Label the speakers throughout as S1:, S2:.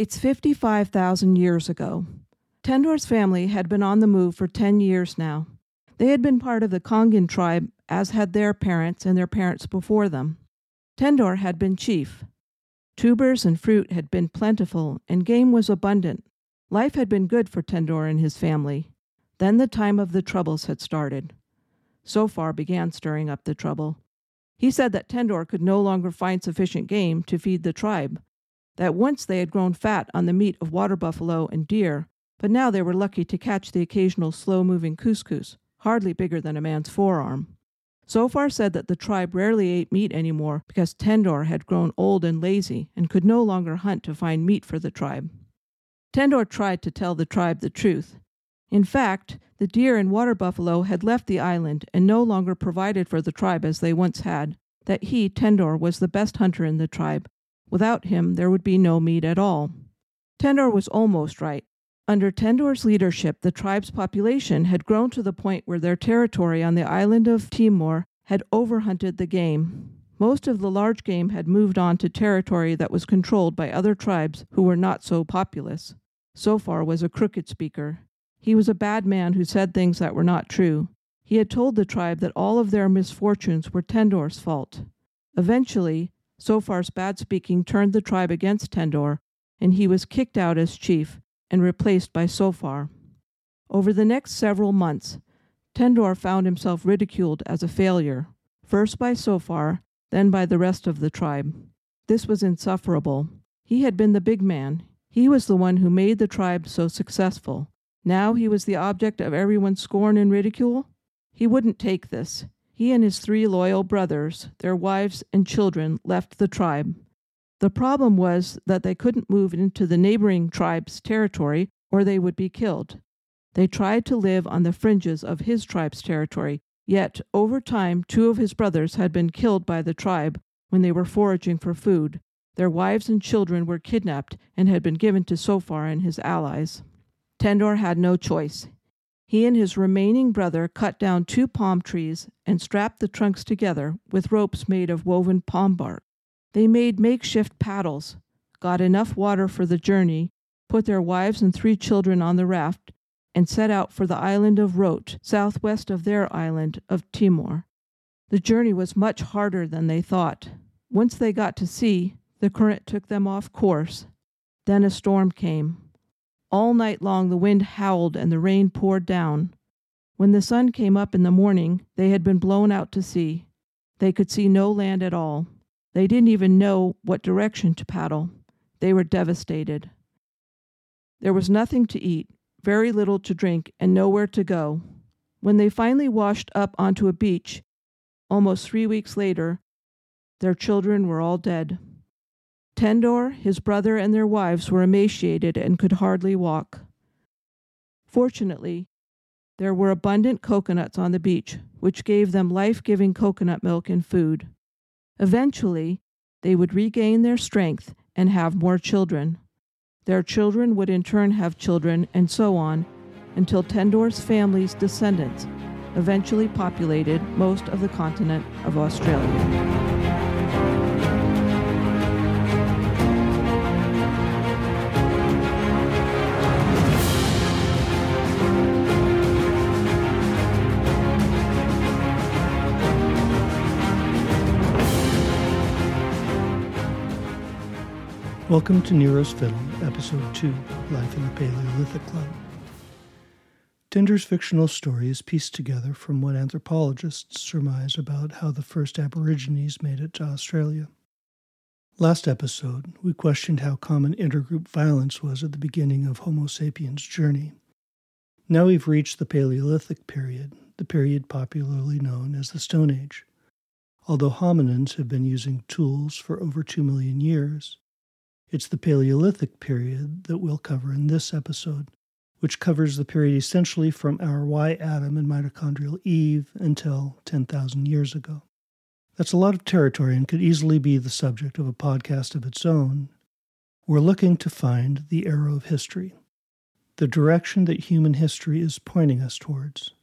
S1: It's 55,000 years ago. Tendor's family had been on the move for 10 years now. They had been part of the Kongan tribe, as had their parents and their parents before them. Tendor had been chief. Tubers and fruit had been plentiful, and game was abundant. Life had been good for Tendor and his family. Then the time of the troubles had started. Sofar began stirring up the trouble. He said that Tendor could no longer find sufficient game to feed the tribe, that once they had grown fat on the meat of water buffalo and deer, but now they were lucky to catch the occasional slow moving cuscus, hardly bigger than a man's forearm. Sofar said that the tribe rarely ate meat anymore because Tendor had grown old and lazy and could no longer hunt to find meat for the tribe. Tendor tried to tell the tribe the truth. In fact, the deer and water buffalo had left the island and no longer provided for the tribe as they once had, that he, Tendor, was the best hunter in the tribe. Without him, there would be no meat at all. Tendor was almost right. Under Tendor's leadership, the tribe's population had grown to the point where their territory on the island of Timor had overhunted the game. Most of the large game had moved on to territory that was controlled by other tribes who were not so populous. Sofar was a crooked speaker. He was a bad man who said things that were not true. He had told the tribe that all of their misfortunes were Tendor's fault. Eventually, Sofar's bad speaking turned the tribe against Tendor, and he was kicked out as chief and replaced by Sofar. Over the next several months, Tendor found himself ridiculed as a failure, first by Sofar, then by the rest of the tribe. This was insufferable. He had been the big man. He was the one who made the tribe so successful. Now he was the object of everyone's scorn and ridicule? He wouldn't take this. He and his three loyal brothers, their wives and children, left the tribe. The problem was that they couldn't move into the neighboring tribe's territory or they would be killed. They tried to live on the fringes of his tribe's territory, yet over time two of his brothers had been killed by the tribe when they were foraging for food. Their wives and children were kidnapped and had been given to Sofar and his allies. Tendor had no choice. He and his remaining brother cut down two palm trees and strapped the trunks together with ropes made of woven palm bark. They made makeshift paddles, got enough water for the journey, put their wives and three children on the raft, and set out for the island of Rote, southwest of their island of Timor. The journey was much harder than they thought. Once they got to sea, the current took them off course. Then a storm came. All night long the wind howled and the rain poured down. When the sun came up in the morning, they had been blown out to sea. They could see no land at all. They didn't even know what direction to paddle. They were devastated. There was nothing to eat, very little to drink, and nowhere to go. When they finally washed up onto a beach, almost three weeks later, their children were all dead. Tendor, his brother, and their wives were emaciated and could hardly walk. Fortunately, there were abundant coconuts on the beach, which gave them life giving coconut milk and food. Eventually, they would regain their strength and have more children. Their children would in turn have children, and so on, until Tendor's family's descendants eventually populated most of the continent of Australia.
S2: Welcome to Nero's Fiddle, Episode 2 Life in the Paleolithic Club. Tendor's fictional story is pieced together from what anthropologists surmise about how the first Aborigines made it to Australia. Last episode, we questioned how common intergroup violence was at the beginning of Homo sapiens' journey. Now we've reached the Paleolithic period, the period popularly known as the Stone Age. Although hominins have been using tools for over 2 million years, it's the Paleolithic period that we'll cover in this episode, which covers the period essentially from our Y Adam and mitochondrial Eve until 10,000 years ago. That's a lot of territory and could easily be the subject of a podcast of its own. We're looking to find the arrow of history, the direction that human history is pointing us towards.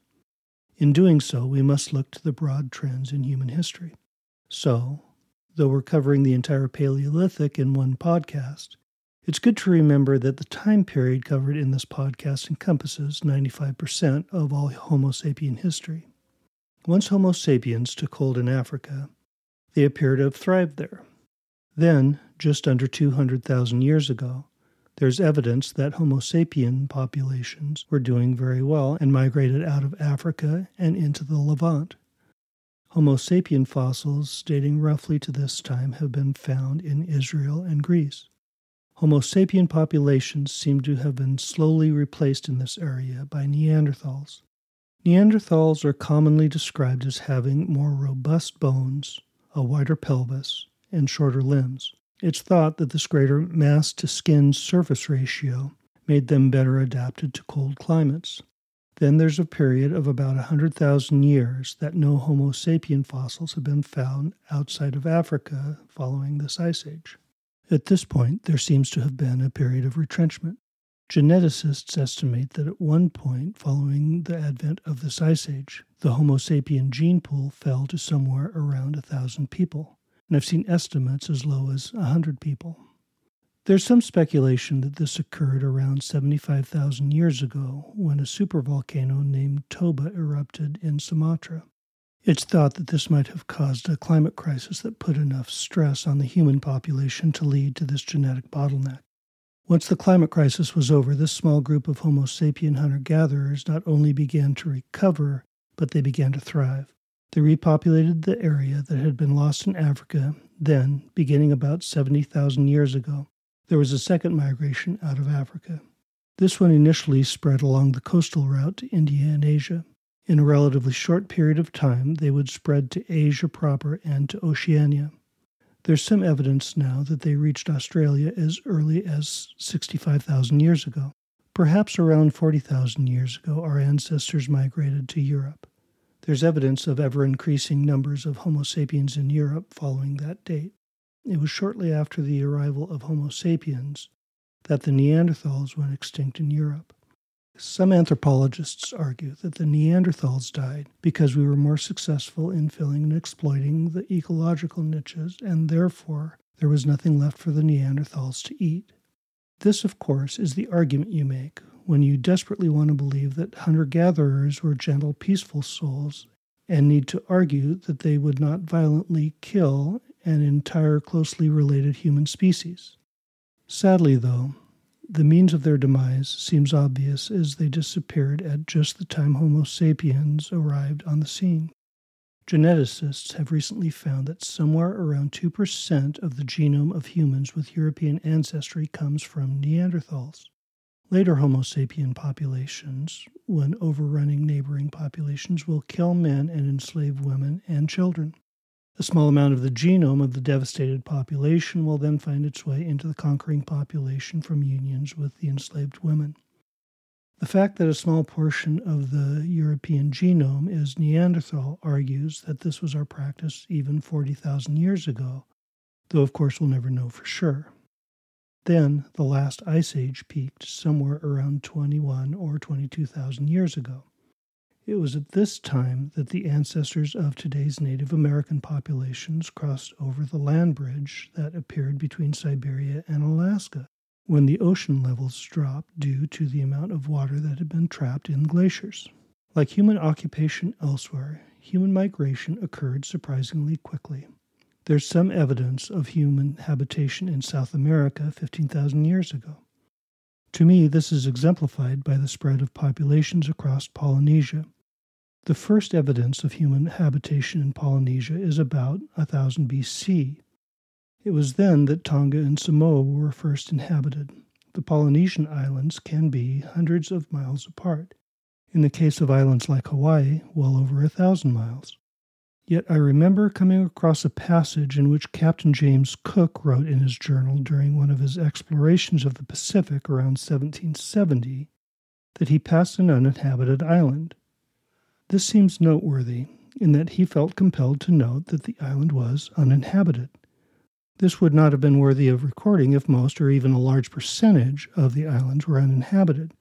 S2: In doing so, we must look to the broad trends in human history. So, though we're covering the entire Paleolithic in one podcast, It's good to remember that the time period covered in this podcast encompasses 95% of all Homo sapien history. Once Homo sapiens took hold in Africa, they appear to have thrived there. Then, just under 200,000 years ago, there's evidence that Homo sapien populations were doing very well and migrated out of Africa and into the Levant. Homo sapien fossils dating roughly to this time have been found in Israel and Greece. Homo sapien populations seem to have been slowly replaced in this area by Neanderthals. Neanderthals are commonly described as having more robust bones, a wider pelvis, and shorter limbs. It's thought that this greater mass to skin surface ratio made them better adapted to cold climates. Then there's a period of about 100,000 years that no Homo sapien fossils have been found outside of Africa following this ice age. At this point, there seems to have been a period of retrenchment. Geneticists estimate that at one point following the advent of this ice age, the Homo sapien gene pool fell to somewhere around a thousand people, and I've seen estimates as low as a hundred people. There's some speculation that this occurred around 75,000 years ago when a supervolcano named Toba erupted in Sumatra. It's thought that this might have caused a climate crisis that put enough stress on the human population to lead to this genetic bottleneck. Once the climate crisis was over, this small group of Homo sapien hunter gatherers not only began to recover, but they began to thrive. They repopulated the area that had been lost in Africa. Then, beginning about 70,000 years ago, there was a second migration out of Africa. This one initially spread along the coastal route to India and Asia. In a relatively short period of time, they would spread to Asia proper and to Oceania. There's some evidence now that they reached Australia as early as 65,000 years ago. Perhaps around 40,000 years ago, our ancestors migrated to Europe. There's evidence of ever increasing numbers of Homo sapiens in Europe following that date. It was shortly after the arrival of Homo sapiens that the Neanderthals went extinct in Europe. Some anthropologists argue that the Neanderthals died because we were more successful in filling and exploiting the ecological niches, and therefore there was nothing left for the Neanderthals to eat. This, of course, is the argument you make when you desperately want to believe that hunter gatherers were gentle, peaceful souls and need to argue that they would not violently kill an entire closely related human species. Sadly, though, the means of their demise seems obvious as they disappeared at just the time Homo sapiens arrived on the scene. Geneticists have recently found that somewhere around 2% of the genome of humans with European ancestry comes from Neanderthals. Later Homo sapien populations, when overrunning neighboring populations, will kill men and enslave women and children. A small amount of the genome of the devastated population will then find its way into the conquering population from unions with the enslaved women. The fact that a small portion of the European genome is Neanderthal argues that this was our practice even 40,000 years ago, though of course we'll never know for sure. Then the last ice age peaked somewhere around 21 or 22,000 years ago. It was at this time that the ancestors of today's Native American populations crossed over the land bridge that appeared between Siberia and Alaska when the ocean levels dropped due to the amount of water that had been trapped in glaciers. Like human occupation elsewhere, human migration occurred surprisingly quickly. There's some evidence of human habitation in South America 15,000 years ago. To me, this is exemplified by the spread of populations across Polynesia, the first evidence of human habitation in Polynesia is about 1000 BC. It was then that Tonga and Samoa were first inhabited. The Polynesian islands can be hundreds of miles apart. In the case of islands like Hawaii, well over a thousand miles. Yet I remember coming across a passage in which Captain James Cook wrote in his journal during one of his explorations of the Pacific around 1770 that he passed an uninhabited island. This seems noteworthy in that he felt compelled to note that the island was uninhabited. This would not have been worthy of recording if most or even a large percentage of the islands were uninhabited.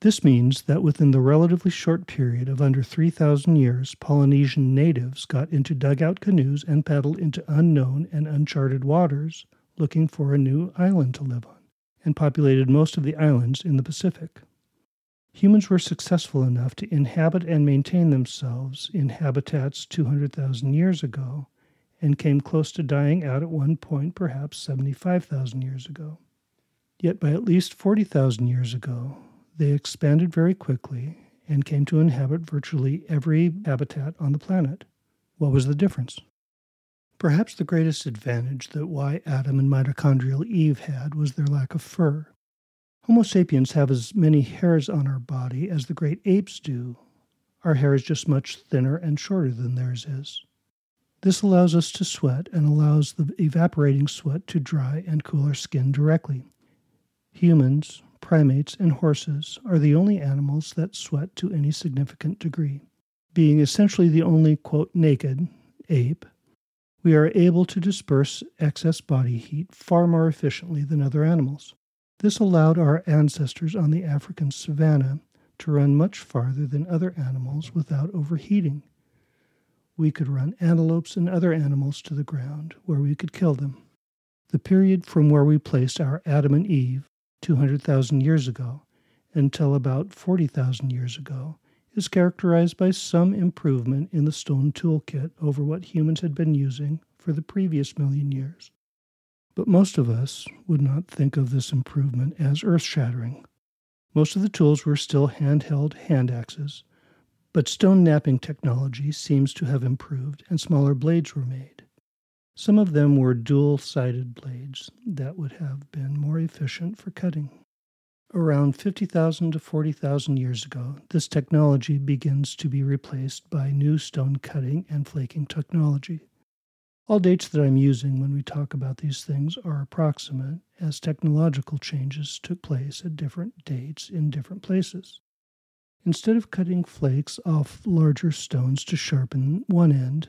S2: This means that within the relatively short period of under 3,000 years, Polynesian natives got into dugout canoes and paddled into unknown and uncharted waters looking for a new island to live on. and populated most of the islands in the Pacific. Humans were successful enough to inhabit and maintain themselves in habitats 200,000 years ago and came close to dying out at one point, perhaps 75,000 years ago. Yet by at least 40,000 years ago, they expanded very quickly and came to inhabit virtually every habitat on the planet. What was the difference? Perhaps the greatest advantage that Y Adam and mitochondrial Eve had was their lack of fur. Homo sapiens have as many hairs on our body as the great apes do. Our hair is just much thinner and shorter than theirs is. This allows us to sweat and allows the evaporating sweat to dry and cool our skin directly. Humans, primates, and horses are the only animals that sweat to any significant degree. Being essentially the only, quote, naked ape, we are able to disperse excess body heat far more efficiently than other animals. This allowed our ancestors on the African savanna to run much farther than other animals without overheating. We could run antelopes and other animals to the ground where we could kill them. The period from where we placed our Adam and Eve, 200,000 years ago, until about 40,000 years ago, is characterized by some improvement in the stone toolkit over what humans had been using for the previous million years. But most of us would not think of this improvement as earth shattering. Most of the tools were still handheld hand axes, but stone knapping technology seems to have improved and smaller blades were made. Some of them were dual sided blades that would have been more efficient for cutting. Around 50,000 to 40,000 years ago, this technology begins to be replaced by new stone cutting and flaking technology. All dates that I'm using when we talk about these things are approximate, as technological changes took place at different dates in different places. Instead of cutting flakes off larger stones to sharpen one end,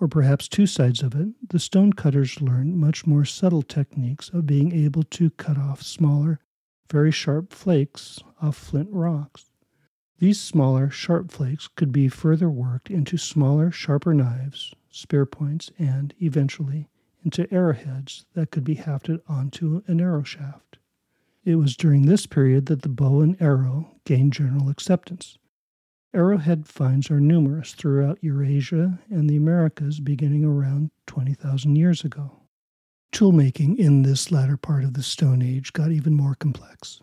S2: or perhaps two sides of it, the stone cutters learned much more subtle techniques of being able to cut off smaller, very sharp flakes off flint rocks. These smaller, sharp flakes could be further worked into smaller, sharper knives, spear points, and, eventually, into arrowheads that could be hafted onto an arrow shaft. It was during this period that the bow and arrow gained general acceptance. Arrowhead finds are numerous throughout Eurasia and the Americas beginning around 20,000 years ago. Toolmaking in this latter part of the Stone Age got even more complex.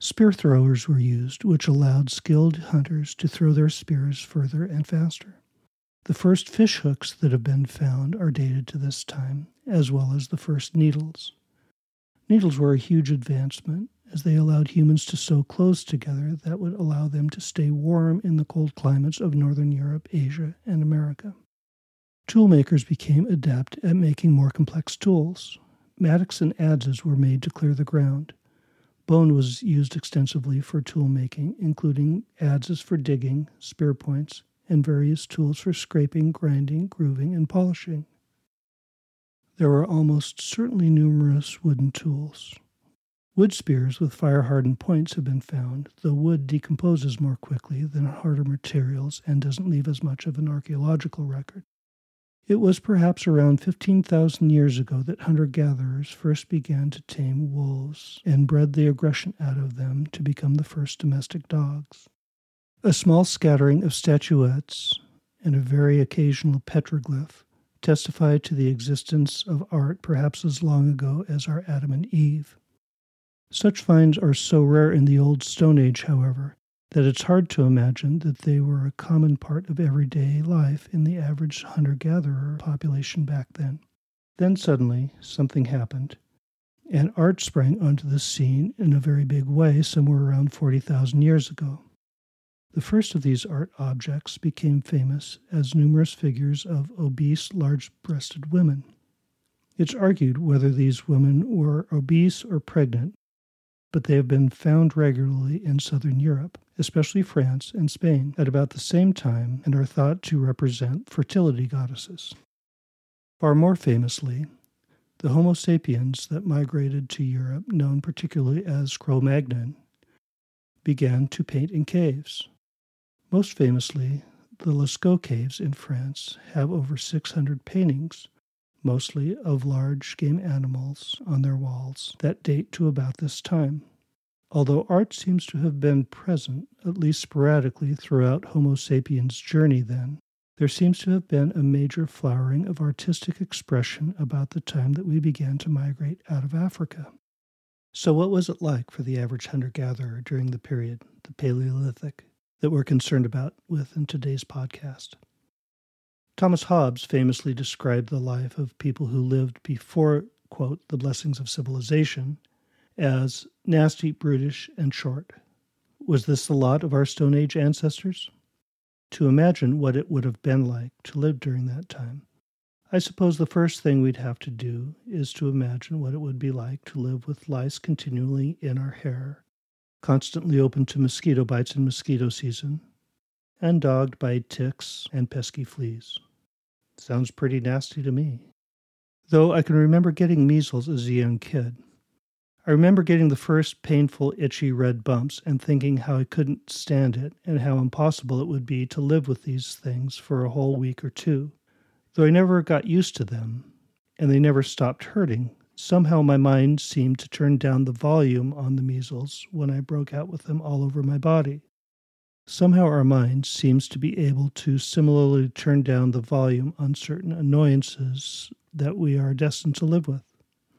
S2: Spear throwers were used, which allowed skilled hunters to throw their spears further and faster. The first fish hooks that have been found are dated to this time, as well as the first needles. Needles were a huge advancement, as they allowed humans to sew clothes together that would allow them to stay warm in the cold climates of Northern Europe, Asia, and America. Toolmakers became adept at making more complex tools. Mattocks and adzes were made to clear the ground. Bone was used extensively for tool making, including adzes for digging, spear points, and various tools for scraping, grinding, grooving, and polishing. There were almost certainly numerous wooden tools. Wood spears with fire hardened points have been found, though wood decomposes more quickly than harder materials and doesn't leave as much of an archaeological record. It was perhaps around 15,000 years ago that hunter gatherers first began to tame wolves and bred the aggression out of them to become the first domestic dogs. A small scattering of statuettes and a very occasional petroglyph testify to the existence of art perhaps as long ago as our Adam and Eve. Such finds are so rare in the Old Stone Age, however, that it's hard to imagine that they were a common part of everyday life in the average hunter gatherer population back then. Then suddenly, something happened, and art sprang onto the scene in a very big way somewhere around 40,000 years ago. The first of these art objects became famous as numerous figures of obese, large breasted women. It's argued whether these women were obese or pregnant, but they have been found regularly in southern Europe, especially France and Spain, at about the same time and are thought to represent fertility goddesses. Far more famously, the Homo sapiens that migrated to Europe, known particularly as Cro Magnon, began to paint in caves. Most famously, the Lascaux caves in France have over 600 paintings, mostly of large game animals on their walls, that date to about this time. Although art seems to have been present, at least sporadically, throughout Homo sapiens' journey then, there seems to have been a major flowering of artistic expression about the time that we began to migrate out of Africa. So, what was it like for the average hunter gatherer during the period, the Paleolithic, that we're concerned about with in today's podcast? Thomas Hobbes famously described the life of people who lived before, quote, the blessings of civilization as nasty, brutish, and short. Was this the lot of our Stone Age ancestors? To imagine what it would have been like to live during that time, I suppose the first thing we'd have to do is to imagine what it would be like to live with lice continually in our hair, constantly open to mosquito bites in mosquito season, and dogged by ticks and pesky fleas. Sounds pretty nasty to me. Though I can remember getting measles as a young kid, I remember getting the first painful, itchy red bumps and thinking how I couldn't stand it and how impossible it would be to live with these things for a whole week or two. Though I never got used to them, and they never stopped hurting, somehow my mind seemed to turn down the volume on the measles when I broke out with them all over my body. Somehow our mind seems to be able to similarly turn down the volume on certain annoyances that we are destined to live with.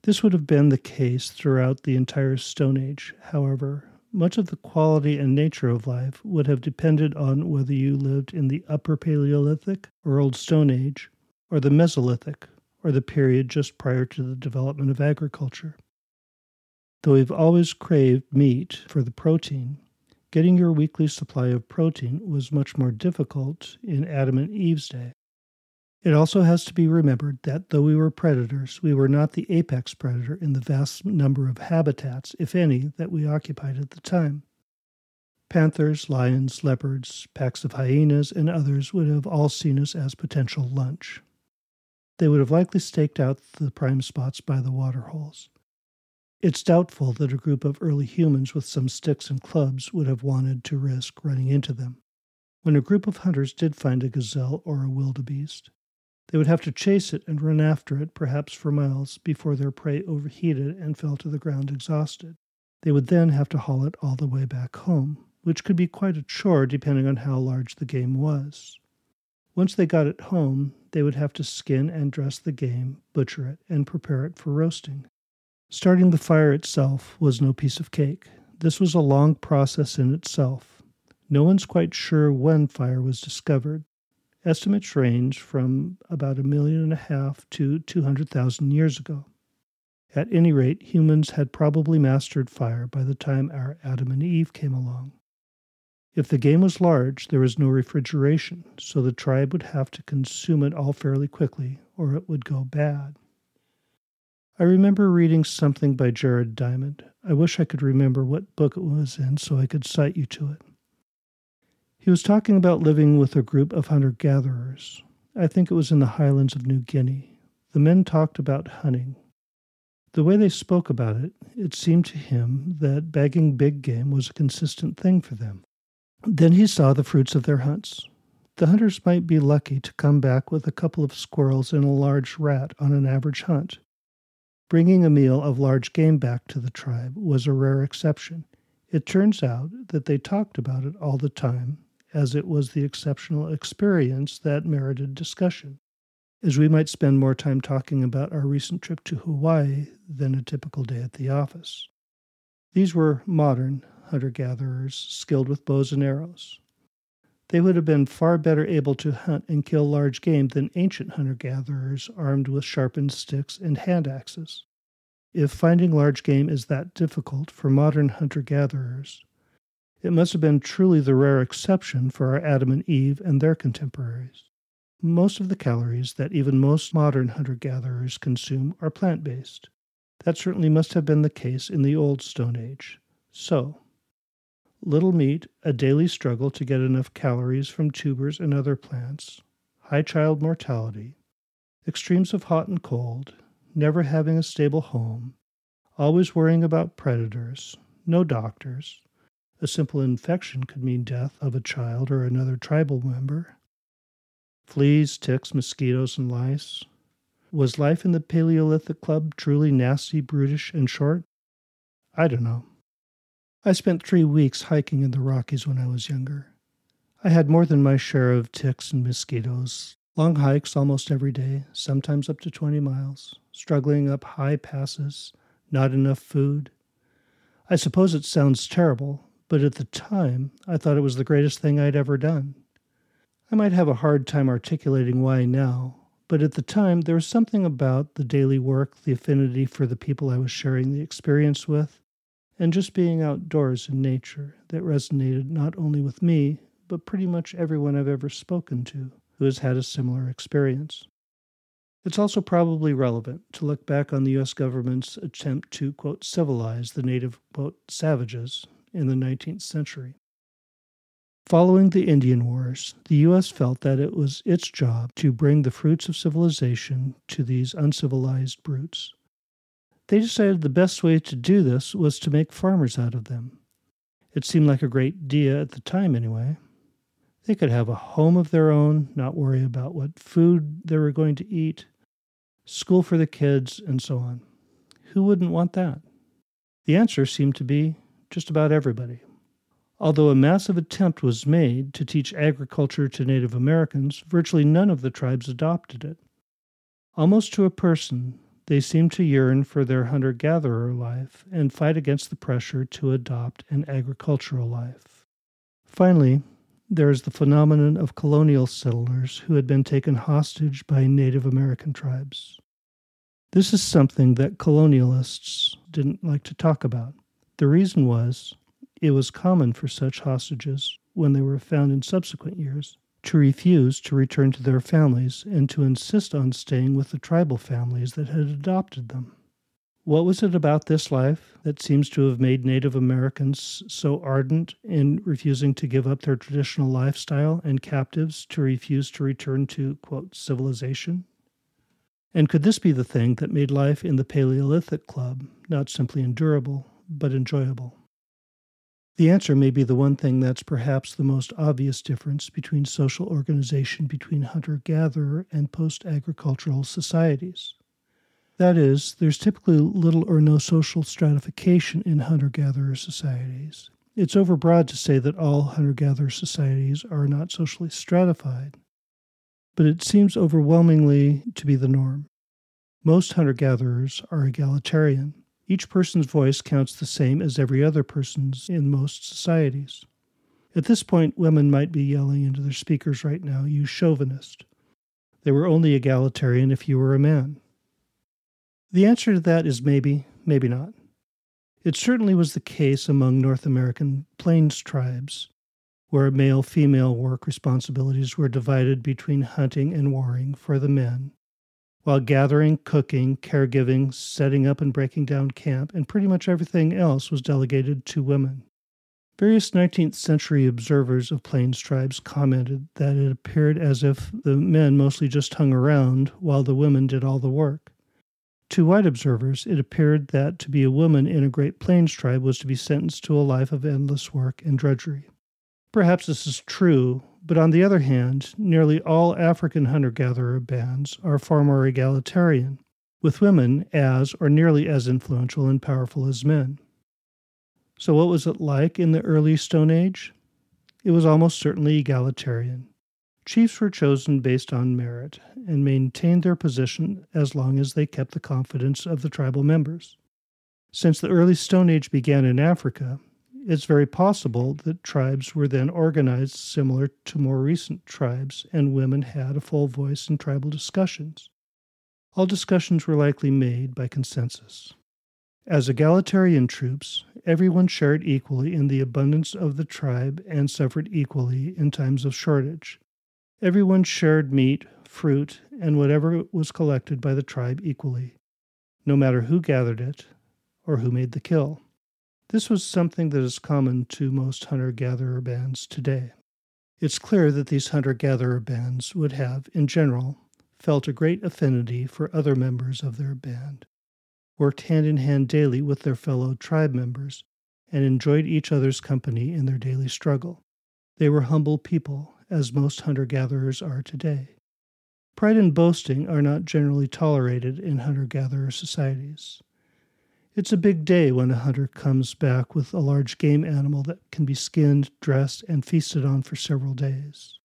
S2: This would have been the case throughout the entire Stone Age. However, much of the quality and nature of life would have depended on whether you lived in the Upper Paleolithic or Old Stone Age, or the Mesolithic, or the period just prior to the development of agriculture. Though we've always craved meat for the protein, getting your weekly supply of protein was much more difficult in Adam and Eve's day. It also has to be remembered that though we were predators, we were not the apex predator in the vast number of habitats, if any, that we occupied at the time. Panthers, lions, leopards, packs of hyenas, and others would have all seen us as potential lunch. They would have likely staked out the prime spots by the waterholes. It's doubtful that a group of early humans with some sticks and clubs would have wanted to risk running into them. When a group of hunters did find a gazelle or a wildebeest, they would have to chase it and run after it, perhaps for miles, before their prey overheated and fell to the ground exhausted. They would then have to haul it all the way back home, which could be quite a chore depending on how large the game was. Once they got it home, they would have to skin and dress the game, butcher it, and prepare it for roasting. Starting the fire itself was no piece of cake. This was a long process in itself. No one's quite sure when fire was discovered, Estimates range from about a million and a half to 200,000 years ago. At any rate, humans had probably mastered fire by the time our Adam and Eve came along. If the game was large, there was no refrigeration, so the tribe would have to consume it all fairly quickly, or it would go bad. I remember reading something by Jared Diamond. I wish I could remember what book it was in so I could cite you to it. He was talking about living with a group of hunter gatherers. I think it was in the highlands of New Guinea. The men talked about hunting. The way they spoke about it, it seemed to him that bagging big game was a consistent thing for them. Then he saw the fruits of their hunts. The hunters might be lucky to come back with a couple of squirrels and a large rat on an average hunt. Bringing a meal of large game back to the tribe was a rare exception. It turns out that they talked about it all the time as it was the exceptional experience that merited discussion, as we might spend more time talking about our recent trip to Hawaii than a typical day at the office. These were modern hunter gatherers skilled with bows and arrows. They would have been far better able to hunt and kill large game than ancient hunter gatherers armed with sharpened sticks and hand axes. If finding large game is that difficult for modern hunter gatherers, it must have been truly the rare exception for our Adam and Eve and their contemporaries. Most of the calories that even most modern hunter gatherers consume are plant based. That certainly must have been the case in the Old Stone Age. So, little meat, a daily struggle to get enough calories from tubers and other plants, high child mortality, extremes of hot and cold, never having a stable home, always worrying about predators, no doctors, a simple infection could mean death of a child or another tribal member. Fleas, ticks, mosquitoes, and lice. Was life in the Paleolithic Club truly nasty, brutish, and short? I don't know. I spent three weeks hiking in the Rockies when I was younger. I had more than my share of ticks and mosquitoes, long hikes almost every day, sometimes up to 20 miles, struggling up high passes, not enough food. I suppose it sounds terrible, but at the time I thought it was the greatest thing I'd ever done. I might have a hard time articulating why now, but at the time there was something about the daily work, the affinity for the people I was sharing the experience with, and just being outdoors in nature that resonated not only with me, but pretty much everyone I've ever spoken to who has had a similar experience. It's also probably relevant to look back on the U.S. government's attempt to, quote, civilize the native, quote, savages in the 19th century. Following the Indian Wars, the U.S. felt that it was its job to bring the fruits of civilization to these uncivilized brutes. They decided the best way to do this was to make farmers out of them. It seemed like a great idea at the time, anyway. They could have a home of their own, not worry about what food they were going to eat, school for the kids, and so on. Who wouldn't want that? The answer seemed to be just about everybody. Although a massive attempt was made to teach agriculture to Native Americans, virtually none of the tribes adopted it. Almost to a person, they seem to yearn for their hunter gatherer life and fight against the pressure to adopt an agricultural life. Finally, there is the phenomenon of colonial settlers who had been taken hostage by Native American tribes. This is something that colonialists didn't like to talk about. The reason was it was common for such hostages, when they were found in subsequent years, to refuse to return to their families and to insist on staying with the tribal families that had adopted them. What was it about this life that seems to have made Native Americans so ardent in refusing to give up their traditional lifestyle and captives to refuse to return to, quote, civilization? And could this be the thing that made life in the Paleolithic Club not simply endurable, but enjoyable? The answer may be the one thing that's perhaps the most obvious difference between social organization between hunter gatherer and post agricultural societies. That is, there's typically little or no social stratification in hunter gatherer societies. It's overbroad to say that all hunter gatherer societies are not socially stratified, but it seems overwhelmingly to be the norm. Most hunter gatherers are egalitarian. Each person's voice counts the same as every other person's in most societies. At this point, women might be yelling into their speakers right now, you chauvinist. They were only egalitarian if you were a man. The answer to that is maybe, maybe not. It certainly was the case among North American plains tribes, where male female work responsibilities were divided between hunting and warring for the men, while gathering, cooking, caregiving, setting up and breaking down camp, and pretty much everything else was delegated to women. Various 19th century observers of Plains tribes commented that it appeared as if the men mostly just hung around while the women did all the work. To white observers, it appeared that to be a woman in a Great Plains tribe was to be sentenced to a life of endless work and drudgery. Perhaps this is true, but on the other hand, nearly all African hunter gatherer bands are far more egalitarian, with women as or nearly as influential and powerful as men. So, what was it like in the early Stone Age? It was almost certainly egalitarian. Chiefs were chosen based on merit and maintained their position as long as they kept the confidence of the tribal members. Since the early Stone Age began in Africa, it's very possible that tribes were then organized similar to more recent tribes, and women had a full voice in tribal discussions. All discussions were likely made by consensus. As egalitarian troops, everyone shared equally in the abundance of the tribe and suffered equally in times of shortage. Everyone shared meat, fruit, and whatever was collected by the tribe equally, no matter who gathered it or who made the kill. This was something that is common to most hunter gatherer bands today. It's clear that these hunter gatherer bands would have, in general, felt a great affinity for other members of their band, worked hand in hand daily with their fellow tribe members, and enjoyed each other's company in their daily struggle. They were humble people, as most hunter gatherers are today. Pride and boasting are not generally tolerated in hunter gatherer societies. It's a big day when a hunter comes back with a large game animal that can be skinned, dressed, and feasted on for several days.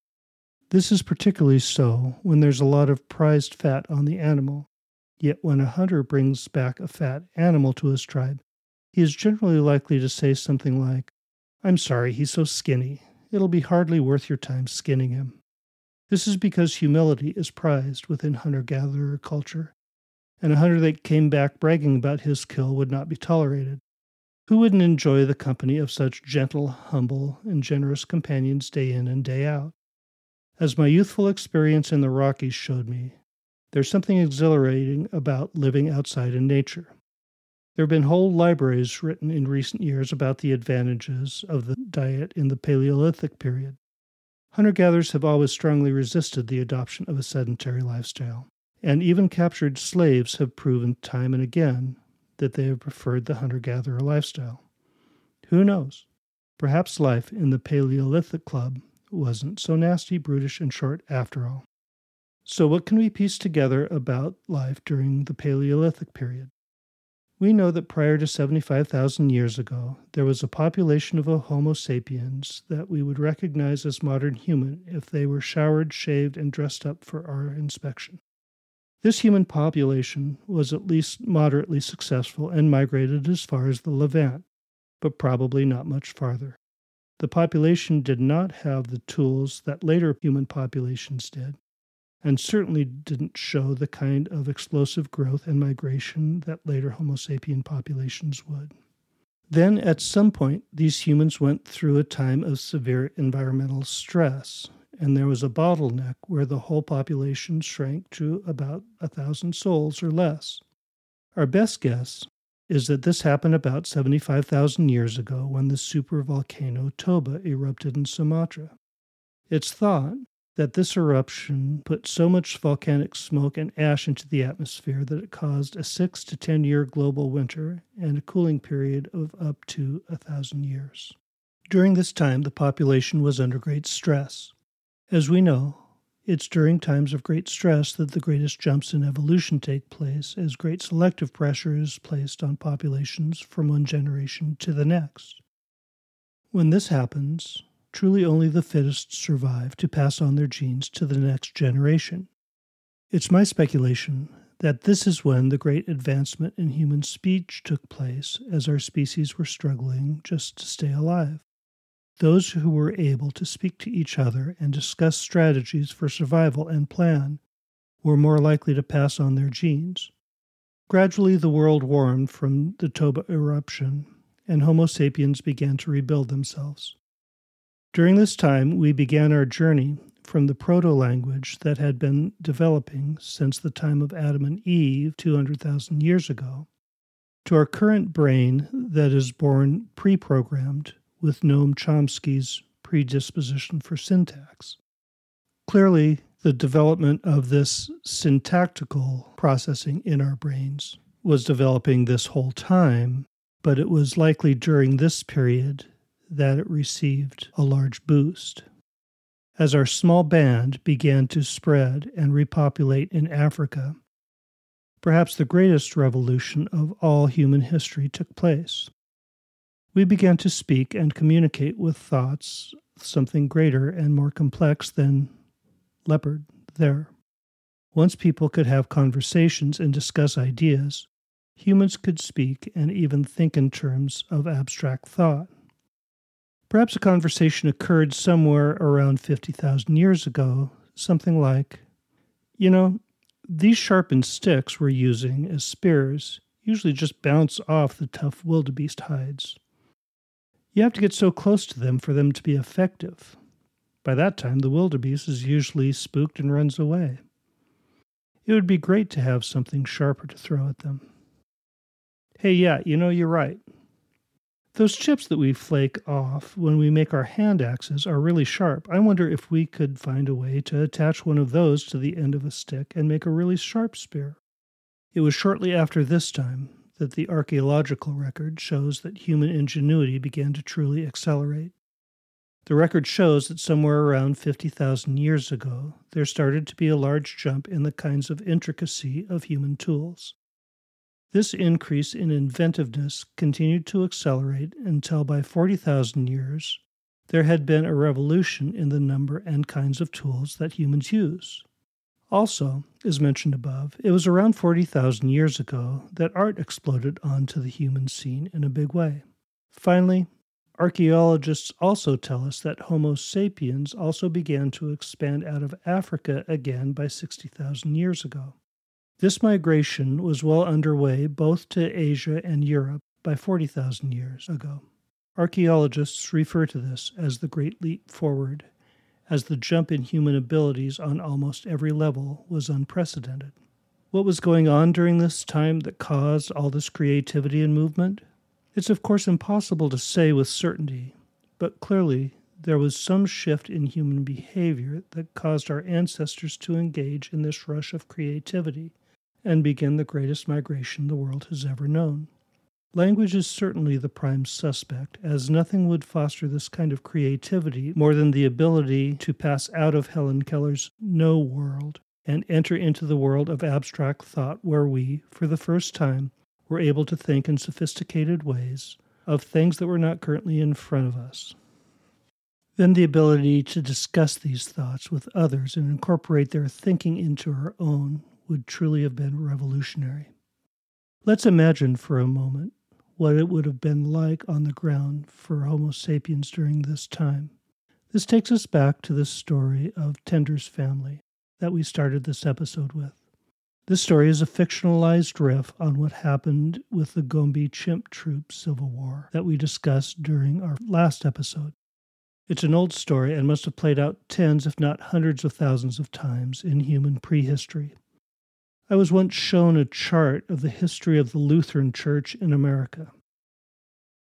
S2: This is particularly so when there's a lot of prized fat on the animal. Yet when a hunter brings back a fat animal to his tribe, he is generally likely to say something like, I'm sorry, he's so skinny. It'll be hardly worth your time skinning him. This is because humility is prized within hunter gatherer culture, and a hunter that came back bragging about his kill would not be tolerated. Who wouldn't enjoy the company of such gentle, humble, and generous companions day in and day out? As my youthful experience in the Rockies showed me, there's something exhilarating about living outside in nature. There have been whole libraries written in recent years about the advantages of the diet in the Paleolithic period. Hunter gatherers have always strongly resisted the adoption of a sedentary lifestyle, and even captured slaves have proven time and again that they have preferred the hunter gatherer lifestyle. Who knows? Perhaps life in the Paleolithic Club wasn't so nasty, brutish, and short after all. So, what can we piece together about life during the Paleolithic period? We know that prior to 75,000 years ago, there was a population of a Homo sapiens that we would recognize as modern human if they were showered, shaved, and dressed up for our inspection. This human population was at least moderately successful and migrated as far as the Levant, but probably not much farther. The population did not have the tools that later human populations did, and certainly didn't show the kind of explosive growth and migration that later Homo sapien populations would. Then, at some point, these humans went through a time of severe environmental stress, and there was a bottleneck where the whole population shrank to about a thousand souls or less. Our best guess is that this happened about 75,000 years ago when the supervolcano Toba erupted in Sumatra. It's thought that this eruption put so much volcanic smoke and ash into the atmosphere that it caused a six to ten year global winter and a cooling period of up to a thousand years. During this time, the population was under great stress. As we know, it's during times of great stress that the greatest jumps in evolution take place, as great selective pressure is placed on populations from one generation to the next. When this happens, truly only the fittest survive to pass on their genes to the next generation. It's my speculation that this is when the great advancement in human speech took place as our species were struggling just to stay alive. Those who were able to speak to each other and discuss strategies for survival and plan were more likely to pass on their genes. Gradually, the world warmed from the Toba eruption, and Homo sapiens began to rebuild themselves. During this time, we began our journey from the proto language that had been developing since the time of Adam and Eve 200,000 years ago to our current brain that is born pre programmed with Noam Chomsky's predisposition for syntax. Clearly, the development of this syntactical processing in our brains was developing this whole time, but it was likely during this period that it received a large boost. As our small band began to spread and repopulate in Africa, perhaps the greatest revolution of all human history took place. We began to speak and communicate with thoughts something greater and more complex than leopard there. Once people could have conversations and discuss ideas, humans could speak and even think in terms of abstract thought. Perhaps a conversation occurred somewhere around 50,000 years ago, something like, You know, these sharpened sticks we're using as spears usually just bounce off the tough wildebeest hides. You have to get so close to them for them to be effective. By that time, the wildebeest is usually spooked and runs away. It would be great to have something sharper to throw at them. Hey, yeah, you know, you're right. Those chips that we flake off when we make our hand axes are really sharp. I wonder if we could find a way to attach one of those to the end of a stick and make a really sharp spear. It was shortly after this time that the archaeological record shows that human ingenuity began to truly accelerate. The record shows that somewhere around 50,000 years ago, there started to be a large jump in the kinds of intricacy of human tools. This increase in inventiveness continued to accelerate until by 40,000 years, there had been a revolution in the number and kinds of tools that humans use. Also, as mentioned above, it was around 40,000 years ago that art exploded onto the human scene in a big way. Finally, Archaeologists also tell us that Homo sapiens also began to expand out of Africa again by 60,000 years ago. This migration was well underway both to Asia and Europe by 40,000 years ago. Archaeologists refer to this as the Great Leap Forward, as the jump in human abilities on almost every level was unprecedented. What was going on during this time that caused all this creativity and movement? It's of course impossible to say with certainty, but clearly there was some shift in human behavior that caused our ancestors to engage in this rush of creativity and begin the greatest migration the world has ever known. Language is certainly the prime suspect, as nothing would foster this kind of creativity more than the ability to pass out of Helen Keller's no world and enter into the world of abstract thought where we, for the first time, we're able to think in sophisticated ways of things that were not currently in front of us. Then the ability to discuss these thoughts with others and incorporate their thinking into our own would truly have been revolutionary. Let's imagine for a moment what it would have been like on the ground for Homo sapiens during this time. This takes us back to the story of Tender's family that we started this episode with. This story is a fictionalized riff on what happened with the Gombe Chimp Troop Civil War that we discussed during our last episode. It's an old story and must have played out tens, if not hundreds of thousands of times in human prehistory. I was once shown a chart of the history of the Lutheran Church in America.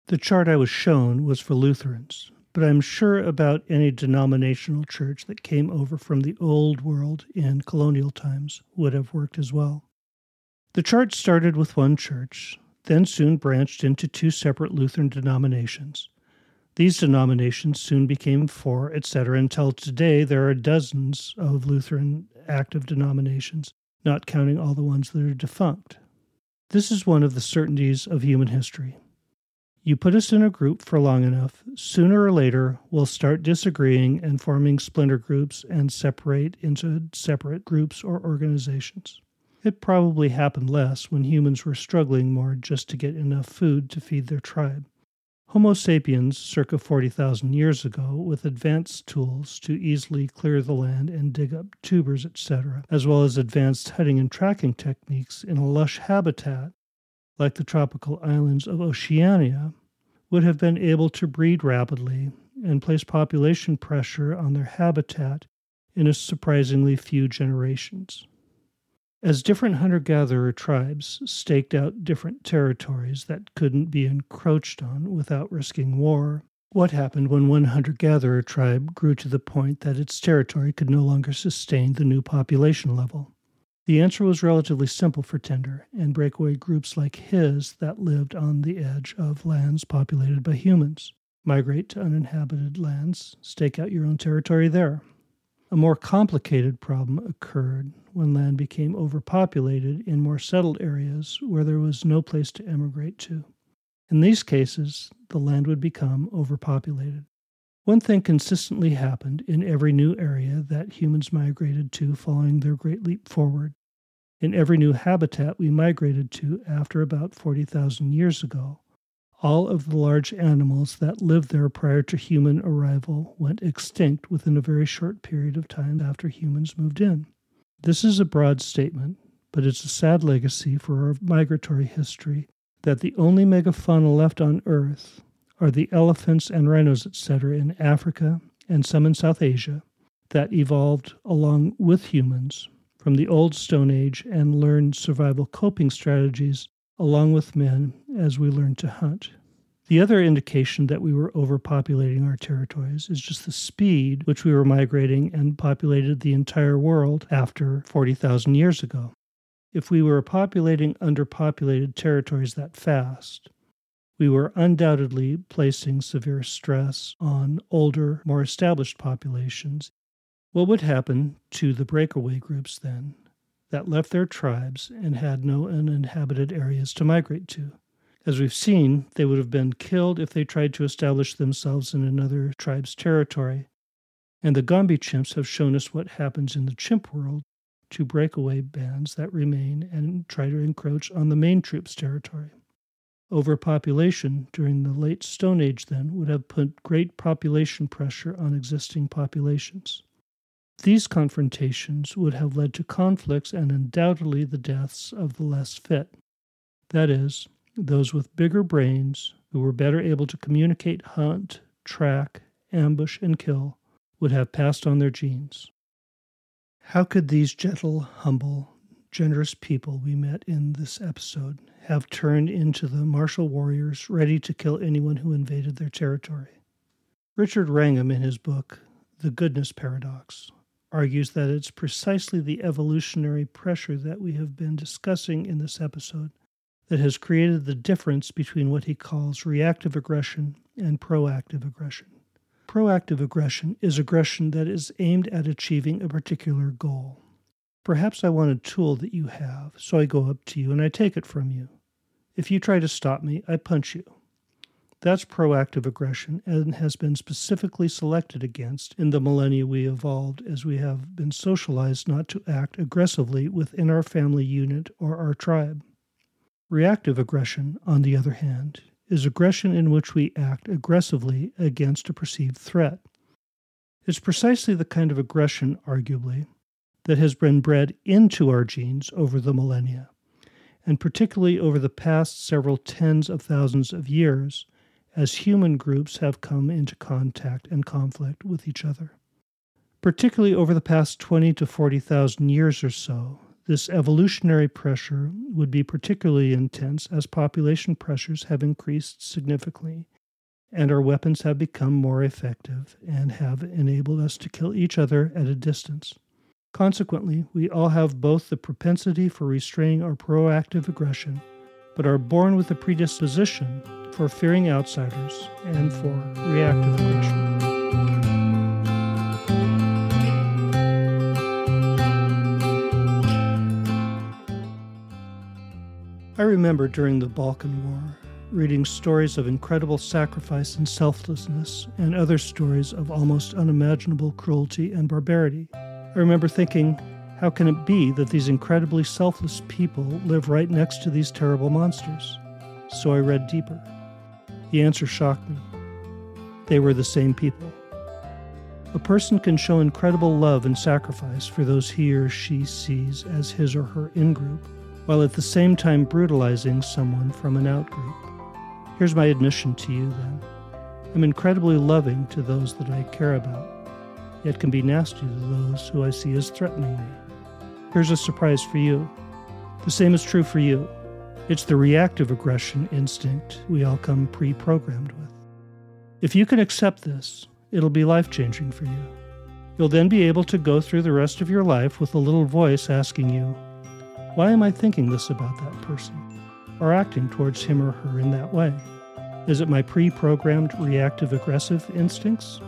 S2: The chart I was shown was for Lutherans, but I'm sure about any denominational church that came over from the Old World in colonial times would have worked as well. The chart started with one church, then soon branched into two separate Lutheran denominations. These denominations soon became four, etc., until today there are dozens of Lutheran active denominations, not counting all the ones that are defunct. This is one of the certainties of human history. You put us in a group for long enough, sooner or later we'll start disagreeing and forming splinter groups and separate into separate groups or organizations. It probably happened less when humans were struggling more just to get enough food to feed their tribe. Homo sapiens, circa 40,000 years ago, with advanced tools to easily clear the land and dig up tubers, etc., as well as advanced hunting and tracking techniques in a lush habitat, like the tropical islands of Oceania, would have been able to breed rapidly and place population pressure on their habitat in a surprisingly few generations. As different hunter gatherer tribes staked out different territories that couldn't be encroached on without risking war, what happened when one hunter gatherer tribe grew to the point that its territory could no longer sustain the new population level? The answer was relatively simple for Tender and breakaway groups like his that lived on the edge of lands populated by humans. Migrate to uninhabited lands, stake out your own territory there. A more complicated problem occurred when land became overpopulated in more settled areas where there was no place to emigrate to. In these cases, the land would become overpopulated. One thing consistently happened in every new area that humans migrated to following their great leap forward. In every new habitat we migrated to after about 40,000 years ago, all of the large animals that lived there prior to human arrival went extinct within a very short period of time after humans moved in. This is a broad statement, but it's a sad legacy for our migratory history that the only megafauna left on Earth are the elephants and rhinos, etc., in Africa and some in South Asia that evolved along with humans from the old Stone Age and learned survival coping strategies along with men as we learned to hunt. The other indication that we were overpopulating our territories is just the speed which we were migrating and populated the entire world after 40,000 years ago. If we were populating underpopulated territories that fast, we were undoubtedly placing severe stress on older, more established populations. What would happen to the breakaway groups then that left their tribes and had no uninhabited areas to migrate to? As we've seen, they would have been killed if they tried to establish themselves in another tribe's territory. And the Gombe chimps have shown us what happens in the chimp world to breakaway bands that remain and try to encroach on the main troop's territory. Overpopulation during the late Stone Age, then, would have put great population pressure on existing populations. These confrontations would have led to conflicts and undoubtedly the deaths of the less fit. That is, those with bigger brains who were better able to communicate, hunt, track, ambush, and kill would have passed on their genes. How could these gentle, humble, generous people we met in this episode have turned into the martial warriors ready to kill anyone who invaded their territory? Richard Wrangham, in his book, The Goodness Paradox, argues that it's precisely the evolutionary pressure that we have been discussing in this episode that has created the difference between what he calls reactive aggression and proactive aggression. Proactive aggression is aggression that is aimed at achieving a particular goal. Perhaps I want a tool that you have, so I go up to you and I take it from you. If you try to stop me, I punch you. That's proactive aggression and has been specifically selected against in the millennia we evolved as we have been socialized not to act aggressively within our family unit or our tribe. Reactive aggression, on the other hand, is aggression in which we act aggressively against a perceived threat. It's precisely the kind of aggression, arguably, that has been bred into our genes over the millennia, and particularly over the past several tens of thousands of years as human groups have come into contact and conflict with each other. Particularly over the past 20 to 40,000 years or so, this evolutionary pressure would be particularly intense as population pressures have increased significantly and our weapons have become more effective and have enabled us to kill each other at a distance. Consequently, we all have both the propensity for restraining our proactive aggression, but are born with a predisposition for fearing outsiders and for reactive aggression. I remember during the Balkan War reading stories of incredible sacrifice and selflessness, and other stories of almost unimaginable cruelty and barbarity. I remember thinking, how can it be that these incredibly selfless people live right next to these terrible monsters? So I read deeper. The answer shocked me. They were the same people. A person can show incredible love and sacrifice for those he or she sees as his or her in group while at the same time brutalizing someone from an out group. Here's my admission to you then. I'm incredibly loving to those that I care about, yet can be nasty to those who I see as threatening me. Here's a surprise for you. The same is true for you. It's the reactive aggression instinct we all come pre programmed with. If you can accept this, it'll be life changing for you. You'll then be able to go through the rest of your life with a little voice asking you, why am I thinking this about that person? Or acting towards him or her in that way? Is it my pre programmed reactive aggressive instincts?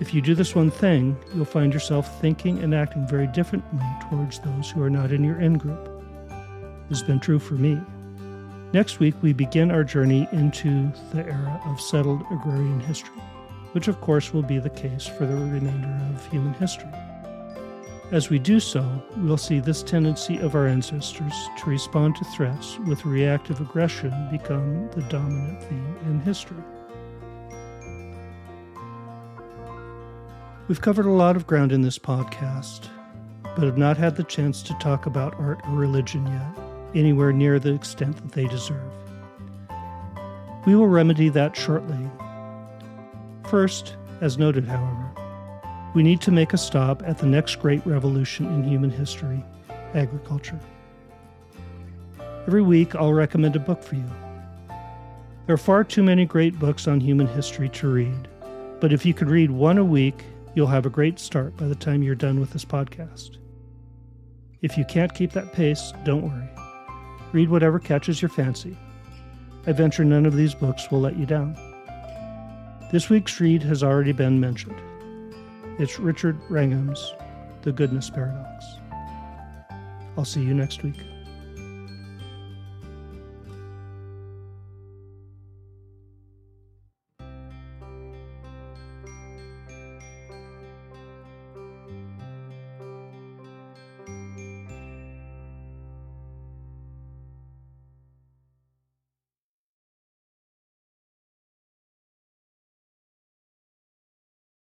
S2: If you do this one thing, you'll find yourself thinking and acting very differently towards those who are not in your in group. This has been true for me. Next week, we begin our journey into the era of settled agrarian history, which of course will be the case for the remainder of human history. As we do so, we'll see this tendency of our ancestors to respond to threats with reactive aggression become the dominant theme in history. We've covered a lot of ground in this podcast, but have not had the chance to talk about art or religion yet, anywhere near the extent that they deserve. We will remedy that shortly. First, as noted, however, we need to make a stop at the next great revolution in human history agriculture. Every week, I'll recommend a book for you. There are far too many great books on human history to read, but if you could read one a week, you'll have a great start by the time you're done with this podcast. If you can't keep that pace, don't worry. Read whatever catches your fancy. I venture none of these books will let you down. This week's read has already been mentioned. It's Richard Wrangham's The Goodness Paradox. I'll see you next week.